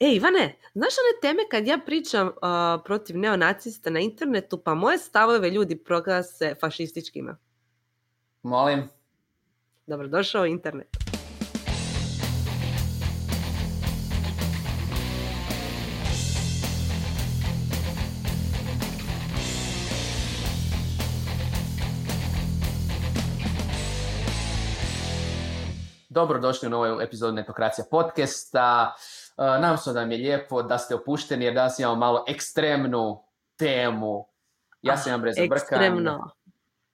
E, Ivane, znaš one teme kad ja pričam protiv neonacista na internetu, pa moje stavove ljudi proglase fašističkima? Molim. Dobro, došao internet. Dobrodošli u novoj epizodu Netokracija podcasta. Nam se da mi je lijepo da ste opušteni jer danas imamo malo ekstremnu temu. Ja sam imam Ekstremno.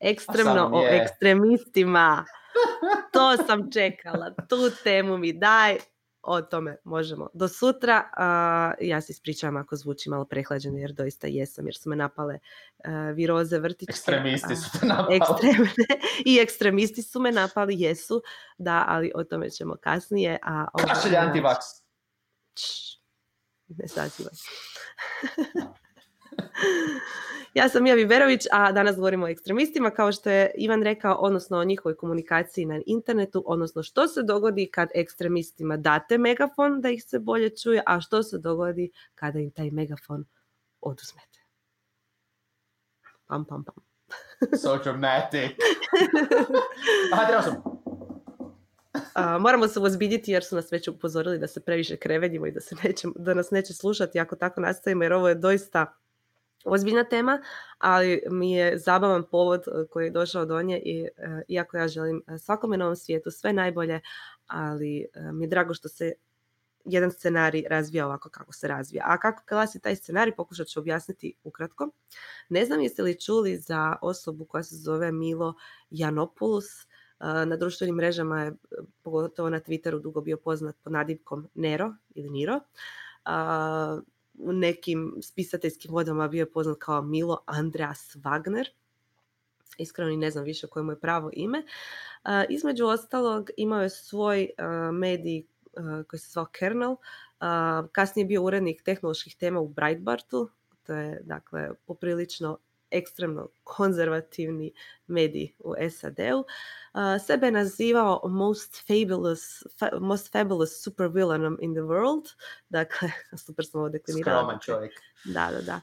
Ekstremno o ekstremistima. to sam čekala. Tu temu mi daj. O tome možemo do sutra. ja se ispričavam ako zvuči malo prehlađeno jer doista jesam jer su me napale viroze vrtiće. Ekstremisti su te napali. I ekstremisti su me napali, jesu. Da, ali o tome ćemo kasnije. A, Kašelj antivaks ne sazivaj. ja sam Mija Viverović, a danas govorimo o ekstremistima, kao što je Ivan rekao, odnosno o njihovoj komunikaciji na internetu, odnosno što se dogodi kad ekstremistima date megafon da ih se bolje čuje, a što se dogodi kada im taj megafon oduzmete. Pam, pam, pam. so dramatic. sam moramo se ozbiljiti jer su nas već upozorili da se previše krevedimo i da, se neće, da nas neće slušati ako tako nastavimo jer ovo je doista ozbiljna tema, ali mi je zabavan povod e, koji je došao do nje i e, iako ja želim e, svakome na ovom svijetu sve najbolje, ali mi je drago što se jedan scenarij razvija ovako kako se razvija. A kako glasi taj scenarij pokušat ću objasniti ukratko. Ne znam jeste li čuli za osobu koja se zove Milo Janopoulos, na društvenim mrežama je, pogotovo na Twitteru, dugo bio poznat pod nadivkom Nero ili Niro. U nekim spisateljskim vodama bio je poznat kao Milo Andreas Wagner. Iskreno ni ne znam više koje mu je pravo ime. Između ostalog imao je svoj medij koji se zvao Kernel. Kasnije je bio urednik tehnoloških tema u Breitbartu. To je dakle poprilično ekstremno konzervativni medij u SAD-u. sebe je nazivao most fabulous, most fabulous super villain in the world. Dakle, super sam ovo deklinirala. Skroman čovjek. Da, da, da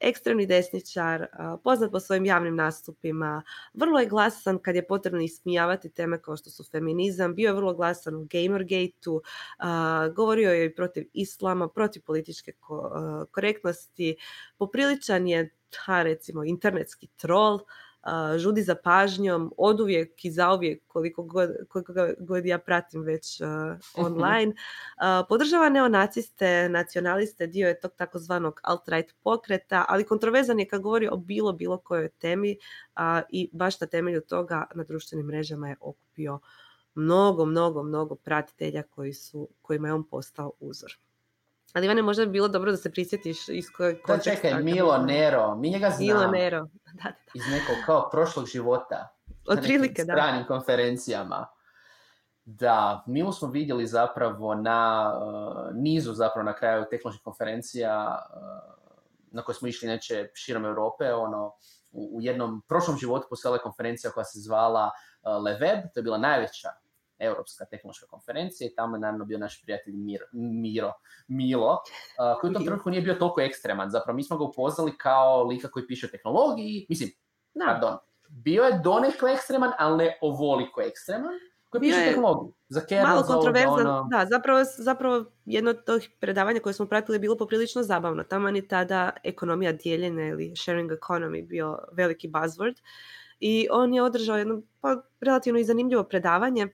ekstremni desničar, poznat po svojim javnim nastupima, vrlo je glasan kad je potrebno ismijavati teme kao što su feminizam, bio je vrlo glasan u Gamergateu, govorio je i protiv islama, protiv političke korektnosti, popriličan je recimo internetski troll, žudi za pažnjom, oduvijek i zauvijek koliko god, koliko god ja pratim već online. podržava neonaciste, nacionaliste, dio je tog takozvanog alt-right pokreta, ali kontroverzan je kad govori o bilo, bilo kojoj temi i baš na temelju toga na društvenim mrežama je okupio mnogo, mnogo, mnogo pratitelja koji su, kojima je on postao uzor. Ali Ivane, možda bi bilo dobro da se prisjetiš iz kojeg konteksta. Da, čekaj, Milo Nero, mi njega znamo. Milo Nero, da, da. Iz nekog kao prošlog života. Otprilike, da. stranim konferencijama. Da, Milo smo vidjeli zapravo na uh, nizu zapravo na kraju tehnoloških konferencija uh, na koje smo išli neće širom Europe, ono, u, u jednom prošlom životu postojala konferencija koja se zvala uh, LeWeb, to je bila najveća Europska tehnološka konferencija i tamo je naravno bio naš prijatelj Mir, Miro, Milo, uh, koji u tom trenutku nije bio toliko ekstreman. Zapravo mi smo ga upoznali kao lika koji piše o tehnologiji, mislim, pardon, bio je donekle ekstreman, ali ne ovoliko ekstreman, koji piše tehnologiju. Za kernel, malo kontroverzan, ono... da, zapravo, zapravo jedno od tih predavanja koje smo pratili je bilo poprilično zabavno. Tamo je tada ekonomija dijeljenja ili sharing economy bio veliki buzzword i on je održao jedno pa, relativno i zanimljivo predavanje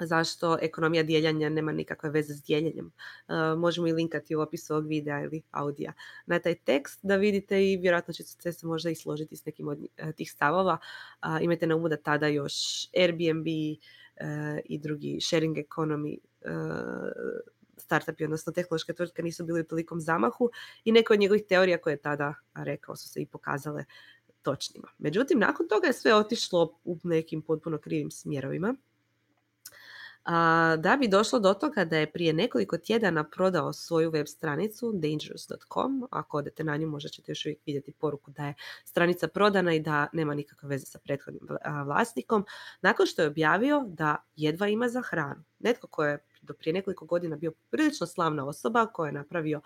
zašto ekonomija dijeljanja nema nikakve veze s dijeljenjem. Uh, možemo i linkati u opisu ovog videa ili audija na taj tekst da vidite i vjerojatno ćete se možda i složiti s nekim od uh, tih stavova. Imajte na umu da tada još Airbnb i drugi sharing economy startupi, odnosno tehnološke tvrtke nisu bili u tolikom zamahu i neke od njegovih teorija koje je tada rekao su se i pokazale točnima. Međutim, nakon toga je sve otišlo u nekim potpuno krivim smjerovima a, da bi došlo do toga da je prije nekoliko tjedana prodao svoju web stranicu dangerous.com. Ako odete na nju možda ćete još uvijek vidjeti poruku da je stranica prodana i da nema nikakve veze sa prethodnim vlasnikom. Nakon što je objavio da jedva ima za hranu. Netko ko je do prije nekoliko godina bio prilično slavna osoba koja je napravio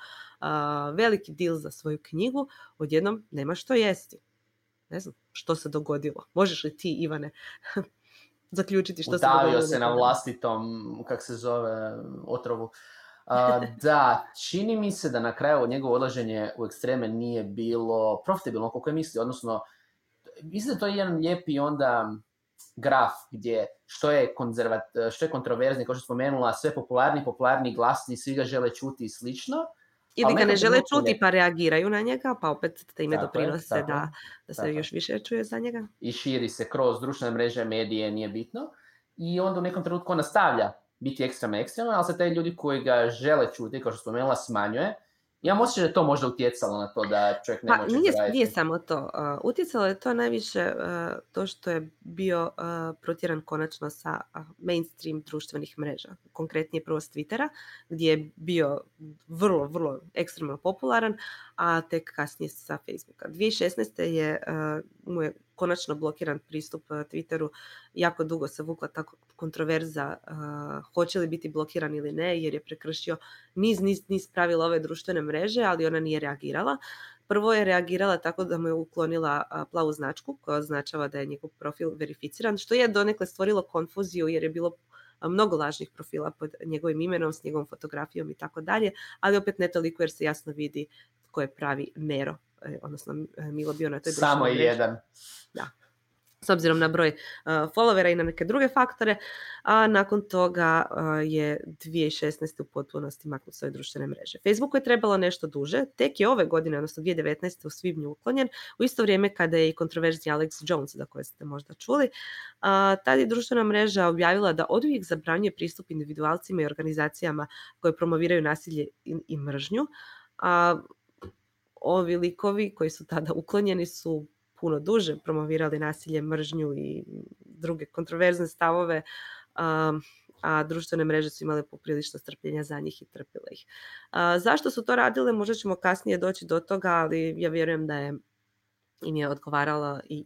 veliki dil za svoju knjigu, odjednom nema što jesti. Ne znam što se dogodilo. Možeš li ti, Ivane, zaključiti što se dogodilo? se na vlastitom, kak se zove, otrovu. da, čini mi se da na kraju njegovo odlaženje u ekstreme nije bilo profitabilno koliko je misli, odnosno mislim da to je jedan lijepi onda graf gdje što je, konzervat, što je kontroverzni, kao što spomenula, sve popularni, popularni, glasni, svi ga žele čuti i slično. Ili ga ne žele čuti pa reagiraju na njega, pa opet time doprinose da, da se još više čuje za njega. I širi se kroz društvene mreže, medije, nije bitno. I onda u nekom trenutku on nastavlja biti ekstremno ekstremno, ali se taj ljudi koji ga žele čuti, kao što spomenula, smanjuje ja osjećaj da je to možda utjecalo na to da čovjek ne pa, može nije, nije samo to. utjecalo je to najviše to što je bio protjeran konačno sa mainstream društvenih mreža. Konkretnije prvo s Twittera, gdje je bio vrlo, vrlo ekstremno popularan, a tek kasnije sa Facebooka. 2016. je, mu je konačno blokiran pristup Twitteru. Jako dugo se vukla ta kontroverza hoće li biti blokiran ili ne, jer je prekršio niz, niz, niz pravila ove društvene mreže, ali ona nije reagirala. Prvo je reagirala tako da mu je uklonila plavu značku koja označava da je njegov profil verificiran, što je donekle stvorilo konfuziju jer je bilo mnogo lažnih profila pod njegovim imenom, s njegovom fotografijom i tako dalje, ali opet ne toliko jer se jasno vidi tko je pravi Nero, e, odnosno Milo bio na toj Samo jedan. Da s obzirom na broj uh, followera i na neke druge faktore, a nakon toga je 2016. u potpunosti maknut svoje društvene mreže. Facebooku je trebalo nešto duže, tek je ove godine, odnosno 2019. u svibnju uklonjen, u isto vrijeme kada je i kontroverzija Alex Jones, za koje ste možda čuli. A, tad je društvena mreža objavila da oduvijek zabranjuje pristup individualcima i organizacijama koje promoviraju nasilje i, i mržnju. A, ovi likovi koji su tada uklonjeni su puno duže promovirali nasilje, mržnju i druge kontroverzne stavove, a društvene mreže su imale poprilično strpljenja za njih i trpile ih. zašto su to radile, možda ćemo kasnije doći do toga, ali ja vjerujem da je im je odgovarala i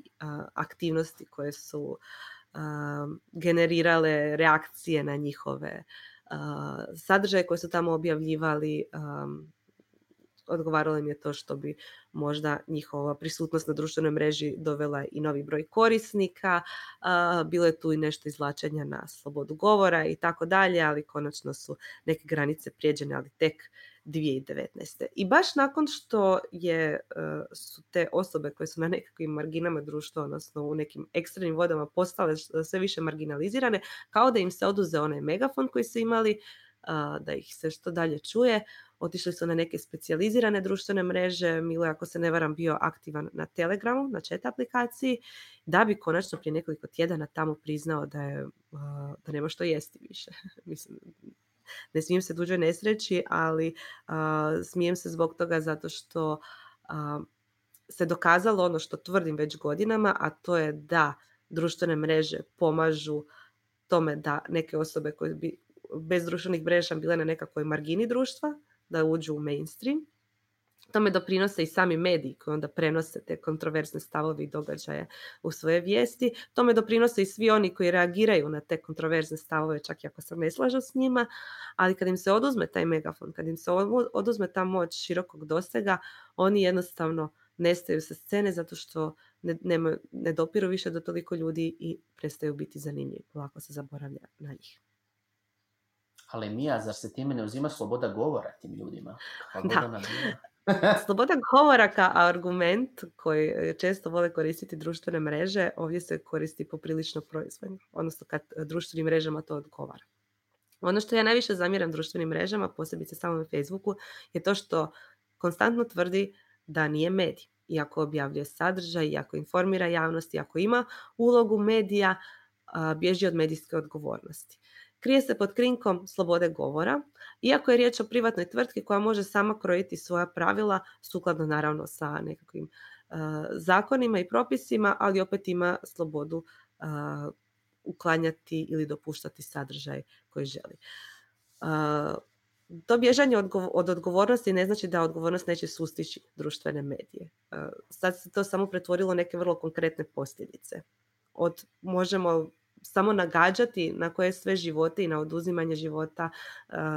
aktivnosti koje su generirale reakcije na njihove sadržaje koje su tamo objavljivali, odgovaralo im je to što bi možda njihova prisutnost na društvenoj mreži dovela i novi broj korisnika, bilo je tu i nešto izvlačenja na slobodu govora i tako dalje, ali konačno su neke granice prijeđene, ali tek 2019. I baš nakon što je, e, su te osobe koje su na nekakvim marginama društva, odnosno u nekim ekstremnim vodama postale sve više marginalizirane, kao da im se oduze onaj megafon koji su imali, da ih se što dalje čuje, otišli su na neke specijalizirane društvene mreže, Milo ako se ne varam bio aktivan na Telegramu, na chat aplikaciji, da bi konačno prije nekoliko tjedana tamo priznao da, je, da nema što jesti više. Mislim, ne smijem se duđoj nesreći, ali smijem se zbog toga zato što se dokazalo ono što tvrdim već godinama, a to je da društvene mreže pomažu tome da neke osobe koje bi bez društvenih mreža bile na nekakvoj margini društva, da uđu u mainstream. Tome doprinose i sami mediji koji onda prenose te kontroverzne stavove i događaje u svoje vijesti. Tome doprinose i svi oni koji reagiraju na te kontroverzne stavove, čak i ako se ne slažu s njima. Ali kad im se oduzme taj megafon, kad im se oduzme ta moć širokog dosega, oni jednostavno nestaju sa scene zato što ne, nema, ne dopiru više do toliko ljudi i prestaju biti zanimljivi. Lako se zaboravlja na njih. Ali Mija, zar se time ne uzima sloboda govora tim ljudima? Da. sloboda govora kao argument koji često vole koristiti društvene mreže, ovdje se koristi poprilično proizvodno, odnosno kad društvenim mrežama to odgovara. Ono što ja najviše zamjeram društvenim mrežama, posebice samom Facebooku, je to što konstantno tvrdi da nije medij. Iako objavljuje sadržaj, iako informira javnost, iako ima ulogu medija, bježi od medijske odgovornosti krije se pod krinkom slobode govora, iako je riječ o privatnoj tvrtki koja može sama krojiti svoja pravila, sukladno naravno sa nekakvim uh, zakonima i propisima, ali opet ima slobodu uh, uklanjati ili dopuštati sadržaj koji želi. Uh, to bježanje od odgovornosti ne znači da odgovornost neće sustići društvene medije. Sad se to samo pretvorilo neke vrlo konkretne posljedice. Od možemo samo nagađati na koje sve živote i na oduzimanje života,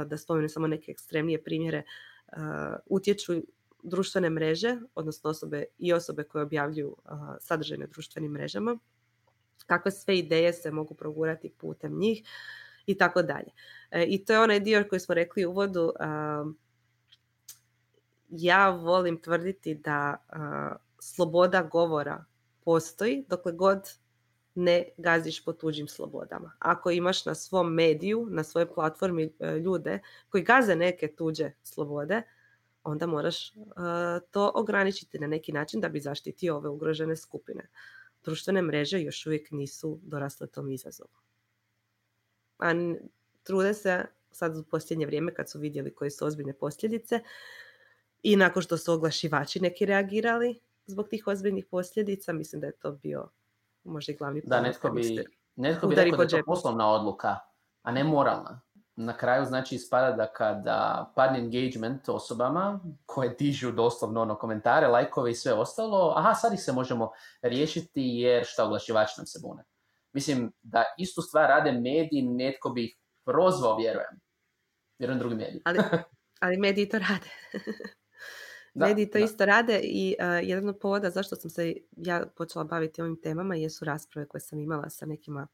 da spomenem samo neke ekstremnije primjere, utječu društvene mreže, odnosno osobe i osobe koje objavljuju sadržaj na društvenim mrežama, kakve sve ideje se mogu progurati putem njih i tako dalje. E, I to je onaj dio koji smo rekli u uvodu. Ja volim tvrditi da sloboda govora postoji dokle god ne gaziš po tuđim slobodama. Ako imaš na svom mediju, na svojoj platformi e, ljude koji gaze neke tuđe slobode, onda moraš uh, to ograničiti na neki način da bi zaštitio ove ugrožene skupine. Društvene mreže još uvijek nisu dorasle tom izazovu. A trude se sad u posljednje vrijeme kad su vidjeli koje su ozbiljne posljedice i nakon što su oglašivači neki reagirali zbog tih ozbiljnih posljedica, mislim da je to bio možda i glavni Da, netko bi, netko bi rekao da je to poslovna odluka, a ne moralna na kraju znači ispada da kada padne engagement osobama koje dižu doslovno ono komentare, lajkove i sve ostalo, aha, sad ih se možemo riješiti jer šta oglašivači nam se bune. Mislim da istu stvar rade mediji, netko bi ih prozvao, vjerujem. Vjerujem drugi mediji. ali, ali mediji to rade. da, mediji to isto rade i uh, jedan od povoda zašto sam se ja počela baviti ovim temama jesu rasprave koje sam imala sa nekima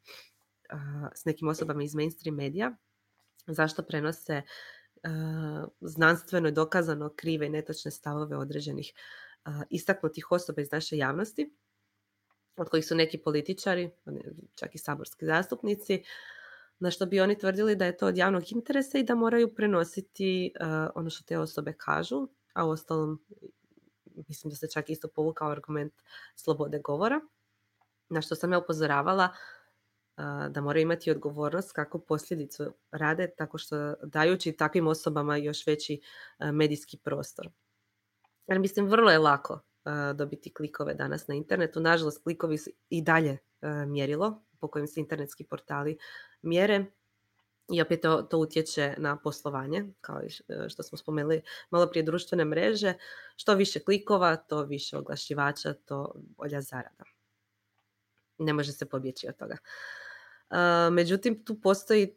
uh, s nekim osobama iz mainstream medija. Zašto prenose uh, znanstveno i dokazano krive i netočne stavove određenih uh, istaknutih osoba iz naše javnosti, od kojih su neki političari, čak i saborski zastupnici, na što bi oni tvrdili da je to od javnog interesa i da moraju prenositi uh, ono što te osobe kažu, a u ostalom mislim da se čak isto povukao argument slobode govora, na što sam ja upozoravala da moraju imati odgovornost kako posljedicu rade tako što dajući takvim osobama još veći medijski prostor. Jer mislim, vrlo je lako dobiti klikove danas na internetu. Nažalost, klikovi su i dalje mjerilo po kojim se internetski portali mjere i opet to, to utječe na poslovanje, kao i što smo spomenuli malo prije društvene mreže. Što više klikova, to više oglašivača, to bolja zarada. Ne može se pobjeći od toga međutim, tu postoji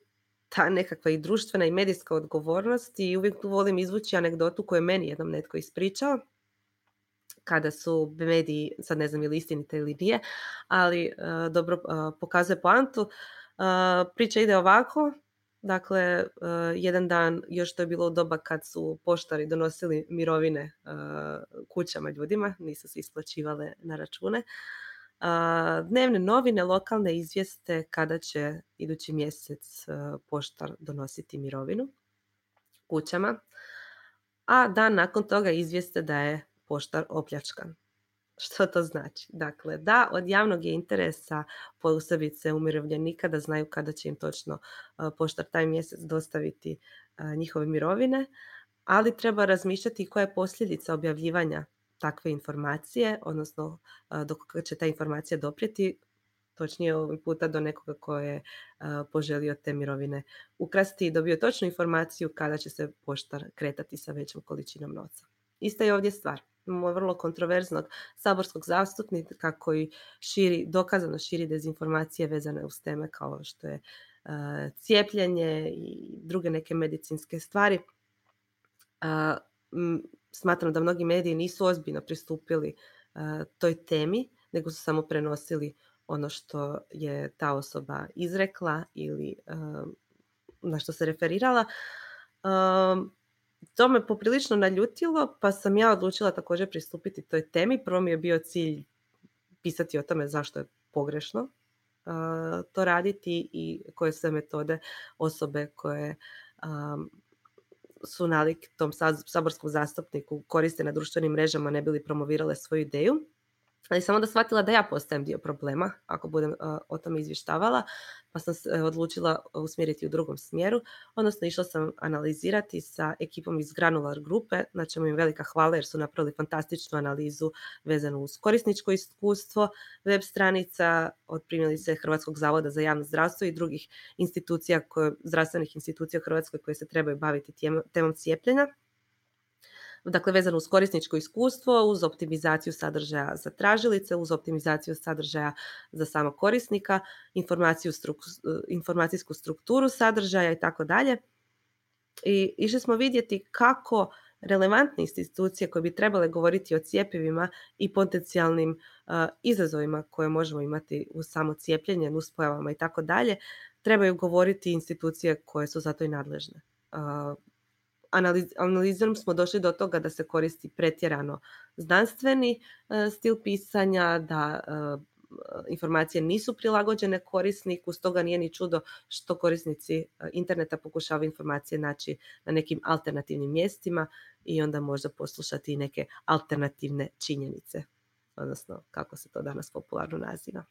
ta nekakva i društvena i medijska odgovornost i uvijek tu volim izvući anegdotu koju je meni jednom netko ispričao kada su mediji, sad ne znam je li istinite ili nije, ali dobro pokazuje poantu. priča ide ovako, dakle, jedan dan, još to je bilo u doba kad su poštari donosili mirovine kućama ljudima, nisu se isplaćivale na račune, Dnevne novine lokalne izvijeste kada će idući mjesec poštar donositi mirovinu kućama, a dan nakon toga izvijeste da je poštar opljačkan. Što to znači? Dakle, da od javnog je interesa posebice umirovljenika da znaju kada će im točno poštar taj mjesec dostaviti njihove mirovine, ali treba razmišljati koja je posljedica objavljivanja takve informacije, odnosno dok će ta informacija doprijeti, točnije ovog puta do nekoga ko je poželio te mirovine ukrasti i dobio točnu informaciju kada će se poštar kretati sa većom količinom novca. Ista je ovdje stvar. Vrlo kontroverznog saborskog zastupnika koji širi, dokazano širi dezinformacije vezane uz teme kao što je cijepljenje i druge neke medicinske stvari smatram da mnogi mediji nisu ozbiljno pristupili toj temi, nego su samo prenosili ono što je ta osoba izrekla ili na što se referirala. To me poprilično naljutilo, pa sam ja odlučila također pristupiti toj temi. Prvo mi je bio cilj pisati o tome zašto je pogrešno to raditi i koje sve metode osobe koje su nalik tom saborskom zastupniku koriste na društvenim mrežama ne bili promovirale svoju ideju ali sam onda shvatila da ja postajem dio problema ako budem o tome izvještavala, pa sam se odlučila usmjeriti u drugom smjeru, odnosno išla sam analizirati sa ekipom iz Granular grupe, na čemu im velika hvala jer su napravili fantastičnu analizu vezanu uz korisničko iskustvo, web stranica od primjerice Hrvatskog zavoda za javno zdravstvo i drugih institucija, koje, zdravstvenih institucija u Hrvatskoj koje se trebaju baviti temom cijepljenja dakle vezano uz korisničko iskustvo, uz optimizaciju sadržaja za tražilice, uz optimizaciju sadržaja za samog korisnika, informaciju informacijsku strukturu sadržaja i tako dalje. I išli smo vidjeti kako relevantne institucije koje bi trebale govoriti o cijepivima i potencijalnim izazovima koje možemo imati u samo cijepljenje, nuspojavama i tako dalje, trebaju govoriti institucije koje su za to i nadležne. Analizom smo došli do toga da se koristi pretjerano znanstveni stil pisanja, da informacije nisu prilagođene korisniku, stoga nije ni čudo što korisnici interneta pokušavaju informacije naći na nekim alternativnim mjestima i onda možda poslušati i neke alternativne činjenice, odnosno kako se to danas popularno naziva.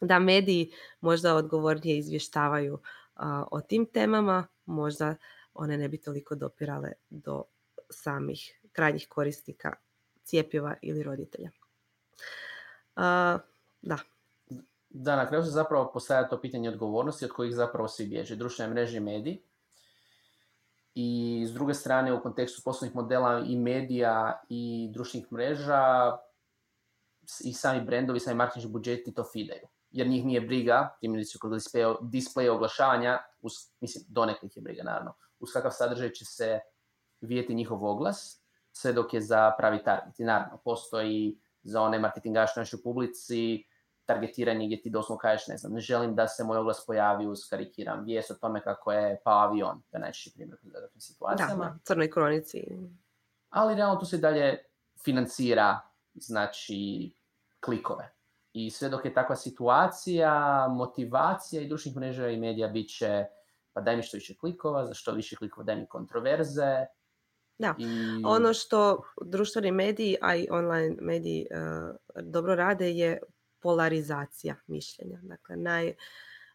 Da mediji možda odgovornije izvještavaju o tim temama, možda one ne bi toliko dopirale do samih krajnjih korisnika cijepiva ili roditelja. da. Da, na kraju se zapravo postavlja to pitanje odgovornosti od kojih zapravo svi bježe. Društvene mreže i mediji i s druge strane u kontekstu poslovnih modela i medija i društvenih mreža i sami brendovi, sami marketing budžeti to fidaju. Jer njih nije briga, primjerice kod displeja oglašavanja, uz, mislim, donekle je briga naravno, uz kakav sadržaj će se vidjeti njihov oglas, sve dok je za pravi target. I naravno, postoji za one marketingaše našoj publici, targetiranje gdje ti doslovno kažeš, ne znam, ne želim da se moj oglas pojavi uz, karikiram, vijest o tome kako je pao avion. To je najčešći primjer u takvim situacijama. Da, crnoj kronici. Ali realno tu se dalje financira, znači, klikove. I sve dok je takva situacija, motivacija i društvenih mreža i medija bit će pa daj mi što više klikova, za što više klikova daj mi kontroverze. Da, I... ono što društveni mediji, a i online mediji uh, dobro rade je polarizacija mišljenja. Dakle, naj,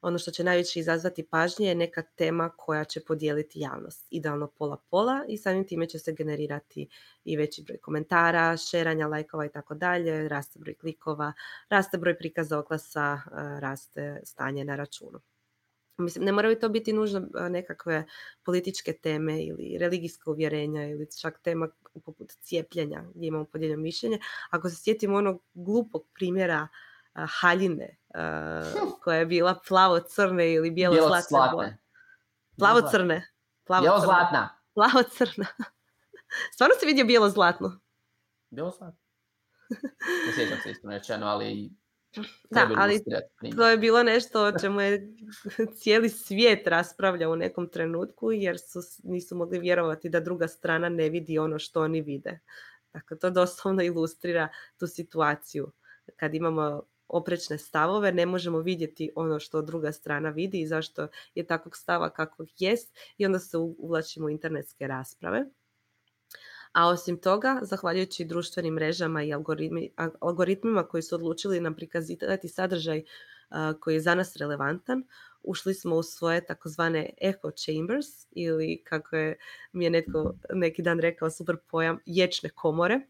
ono što će najviše izazvati pažnje je neka tema koja će podijeliti javnost. Idealno pola-pola i samim time će se generirati i veći broj komentara, šeranja, lajkova i tako dalje, raste broj klikova, raste broj prikaza oglasa, e, raste stanje na računu. Mislim, ne moraju to biti nužno nekakve političke teme ili religijska uvjerenja ili čak tema poput cijepljenja gdje imamo podijeljeno mišljenje. Ako se sjetimo onog glupog primjera haljine koja je bila plavo-crne ili bijelo-zlatne. Plavo-crne. Bijelo-zlatna. Plavo-crna. Stvarno si vidio bijelo-zlatno? Bijelo-zlatno. Ne sjećam se iskreno rečeno, ali da, ali to je bilo nešto o čemu je cijeli svijet raspravlja u nekom trenutku jer su, nisu mogli vjerovati da druga strana ne vidi ono što oni vide. Dakle, to doslovno ilustrira tu situaciju. Kad imamo oprečne stavove, ne možemo vidjeti ono što druga strana vidi i zašto je takvog stava kakvog jest i onda se uvlačimo u internetske rasprave. A osim toga, zahvaljujući društvenim mrežama i algoritmima koji su odlučili nam prikazivati sadržaj koji je za nas relevantan, ušli smo u svoje takozvane echo chambers ili kako je mi je netko neki dan rekao super pojam, ječne komore.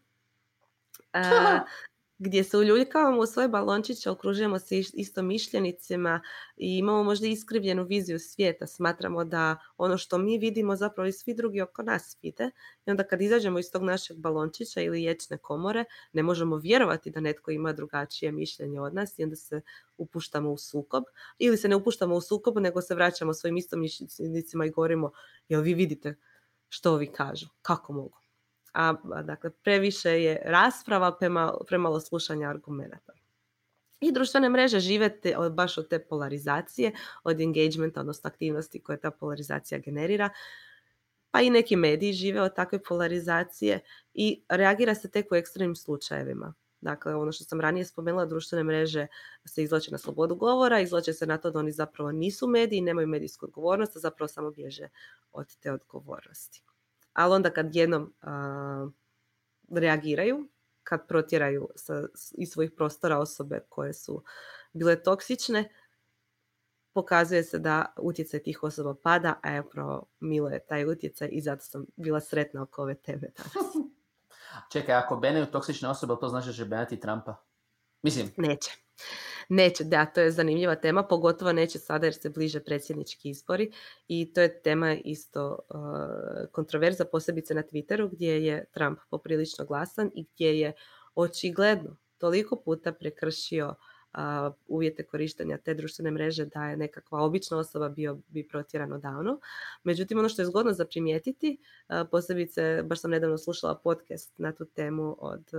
Gdje se uljuljkavamo u svoje balončiće, okružujemo se isto mišljenicima i imamo možda iskrivljenu viziju svijeta. Smatramo da ono što mi vidimo zapravo i svi drugi oko nas vide. I onda kad izađemo iz tog našeg balončića ili ječne komore, ne možemo vjerovati da netko ima drugačije mišljenje od nas i onda se upuštamo u sukob. Ili se ne upuštamo u sukob, nego se vraćamo svojim istomišljenicima i govorimo, jel vi vidite što ovi kažu? Kako mogu? A dakle previše je rasprava, premalo slušanja argumenata. I društvene mreže žive te, baš od te polarizacije, od engagementa, odnosno aktivnosti koje ta polarizacija generira. Pa i neki mediji žive od takve polarizacije i reagira se tek u ekstremnim slučajevima. Dakle, ono što sam ranije spomenula, društvene mreže se izlače na slobodu govora, izlače se na to da oni zapravo nisu mediji, nemaju medijsku odgovornost, a zapravo samo bježe od te odgovornosti ali onda kad jednom reagiraju, kad protjeraju sa, iz svojih prostora osobe koje su bile toksične, pokazuje se da utjecaj tih osoba pada, a je upravo Milo je taj utjecaj i zato sam bila sretna oko ove teme danas. Čekaj, ako benaju toksične osobe, to znači da će benati Trumpa? Mislim. Neće. Neće, da, to je zanimljiva tema, pogotovo neće sada jer se bliže predsjednički izbori i to je tema isto uh, kontroverza, posebice na Twitteru gdje je Trump poprilično glasan i gdje je očigledno toliko puta prekršio uvjete korištenja te društvene mreže da je nekakva obična osoba bio bi protjeran odavno. Međutim, ono što je zgodno za primijetiti, posebice, baš sam nedavno slušala podcast na tu temu od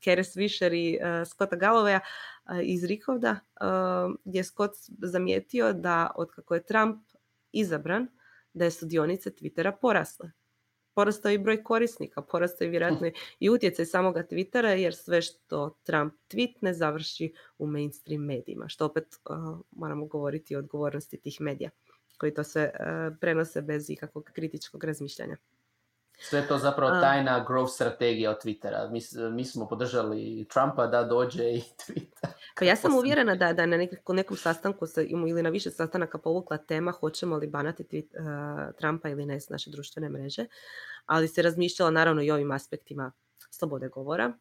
Keres Vischer i Scotta Gallowaya iz Rikovda, gdje je Scott zamijetio da od kako je Trump izabran, da je sudionice Twittera porasle porastao i broj korisnika, porastao i vjerojatno i utjecaj samoga Twittera jer sve što Trump tweetne završi u mainstream medijima, što opet uh, moramo govoriti o odgovornosti tih medija koji to sve uh, prenose bez ikakvog kritičkog razmišljanja. Sve to zapravo tajna growth strategija od Twittera. Mi, mi smo podržali Trumpa da dođe i Twitter. Pa ja sam uvjerena da, da na nekom, nekom sastanku se, ili na više sastanaka povukla tema hoćemo li banati tweet, uh, Trumpa ili ne s naše društvene mreže, ali se razmišljala naravno i ovim aspektima slobode govora,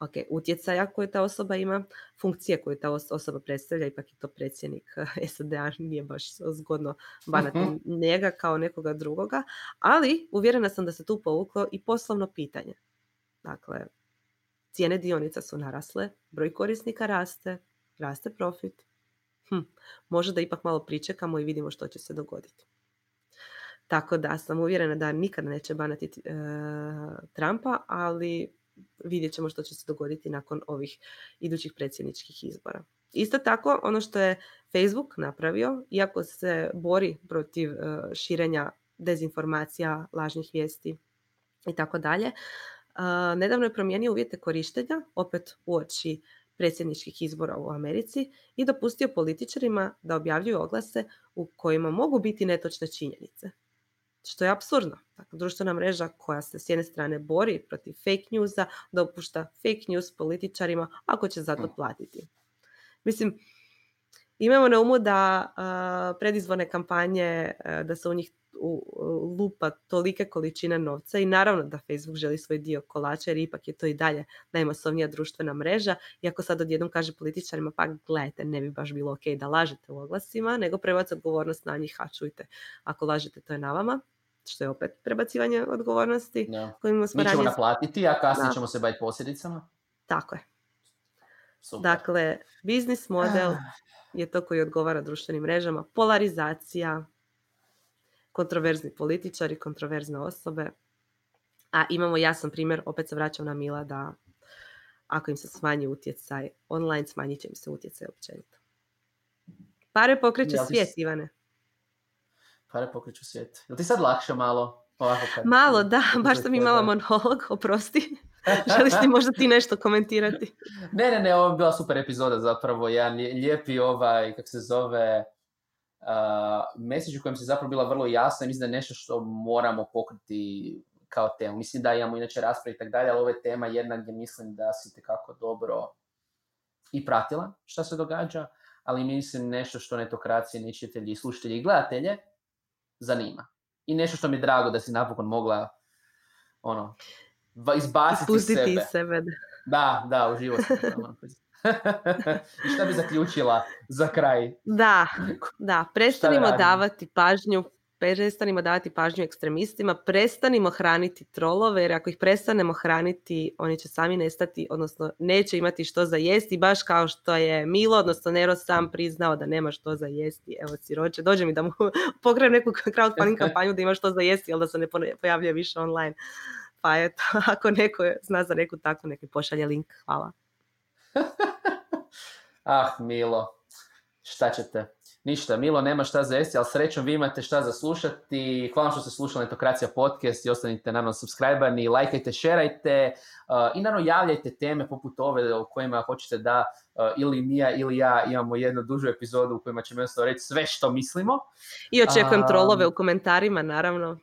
ok, utjecaja koje ta osoba ima, funkcije koje ta osoba predstavlja, ipak je to predsjednik SAD-a, nije baš zgodno banati uh njega kao nekoga drugoga, ali uvjerena sam da se tu povuklo i poslovno pitanje. Dakle, cijene dionica su narasle, broj korisnika raste, raste profit. Hm, može da ipak malo pričekamo i vidimo što će se dogoditi. Tako da sam uvjerena da nikada neće banati e, Trumpa, ali vidjet ćemo što će se dogoditi nakon ovih idućih predsjedničkih izbora. Isto tako, ono što je Facebook napravio, iako se bori protiv e, širenja dezinformacija, lažnih vijesti i tako dalje, e, nedavno je promijenio uvjete korištenja, opet uoči predsjedničkih izbora u Americi i dopustio političarima da objavljuju oglase u kojima mogu biti netočne činjenice što je absurdno. Dakle, društvena mreža koja se s jedne strane bori protiv fake newsa, dopušta fake news političarima ako će za to hm. platiti. Mislim, imamo na umu da predizborne kampanje, da se u njih lupa tolike količine novca i naravno da Facebook želi svoj dio kolača jer ipak je to i dalje najmasovnija društvena mreža i ako sad odjednom kaže političarima pa gledajte ne bi baš bilo ok da lažete u oglasima nego prebac odgovornost na njih a čujte ako lažete to je na vama što je opet prebacivanje odgovornosti. No. smo Mi ćemo naplatiti, a kasnije ćemo se baviti posljedicama. Tako je. Dakle, biznis model je to koji odgovara društvenim mrežama. Polarizacija, kontroverzni političari, kontroverzne osobe. A imamo jasan primjer, opet se vraćam na Mila, da ako im se smanji utjecaj online, smanjit će im se utjecaj općenito. Pare pokreće svijet, Ivane. Pare pokreću svijet. Jel ti sad lakše malo? Ovako kad, malo, da. Baš sam imala monolog, oprosti. Želiš ti možda ti nešto komentirati? ne, ne, ne, ovo je bila super epizoda zapravo. Jedan lijepi ovaj, kak se zove, uh, message u kojem se zapravo bila vrlo jasna mislim da je nešto što moramo pokriti kao temu. Mislim da imamo inače rasprave i tako dalje, ali ovo je tema jedna gdje mislim da si tekako dobro i pratila šta se događa, ali mislim nešto što netokracije, nečitelji, slušatelji i gledatelje zanima. I nešto što mi je drago da si napokon mogla ono, izbaciti iz sebe. sebe. Da, da, uživo sam. I šta bi zaključila za kraj? Da, da, prestanimo davati pažnju prestanimo davati pažnju ekstremistima, prestanimo hraniti trolove, jer ako ih prestanemo hraniti, oni će sami nestati, odnosno neće imati što za jesti, baš kao što je Milo, odnosno Nero sam priznao da nema što za jesti. Evo, siroće, dođe mi da mu pokrenem neku crowdfunding kampanju da ima što za jesti, ali da se ne pojavljuje više online. Pa eto, ako neko zna za neku takvu, neki pošalje link. Hvala. ah, Milo, šta ćete? Ništa, Milo nema šta za jesti, ali srećom vi imate šta za slušati. Hvala što ste slušali Netokracija podcast i ostanite naravno subscribe lajkajte, šerajte uh, i naravno javljajte teme poput ove o kojima hoćete da uh, ili Mija ili ja imamo jednu dužu epizodu u kojima ćemo jednostavno reći sve što mislimo. I očekujem um, trolove u komentarima, naravno.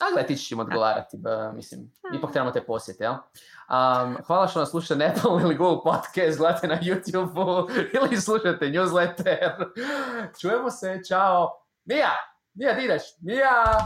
A gledaj, ti im odgovarati, mislim, ipak trebamo te posjeti, jel? Um, hvala što nas slušate na Apple ili Google Podcast, gledate na YouTube ili slušate newsletter. Čujemo se, čao. Mija, Mija, ti ideš. Mija!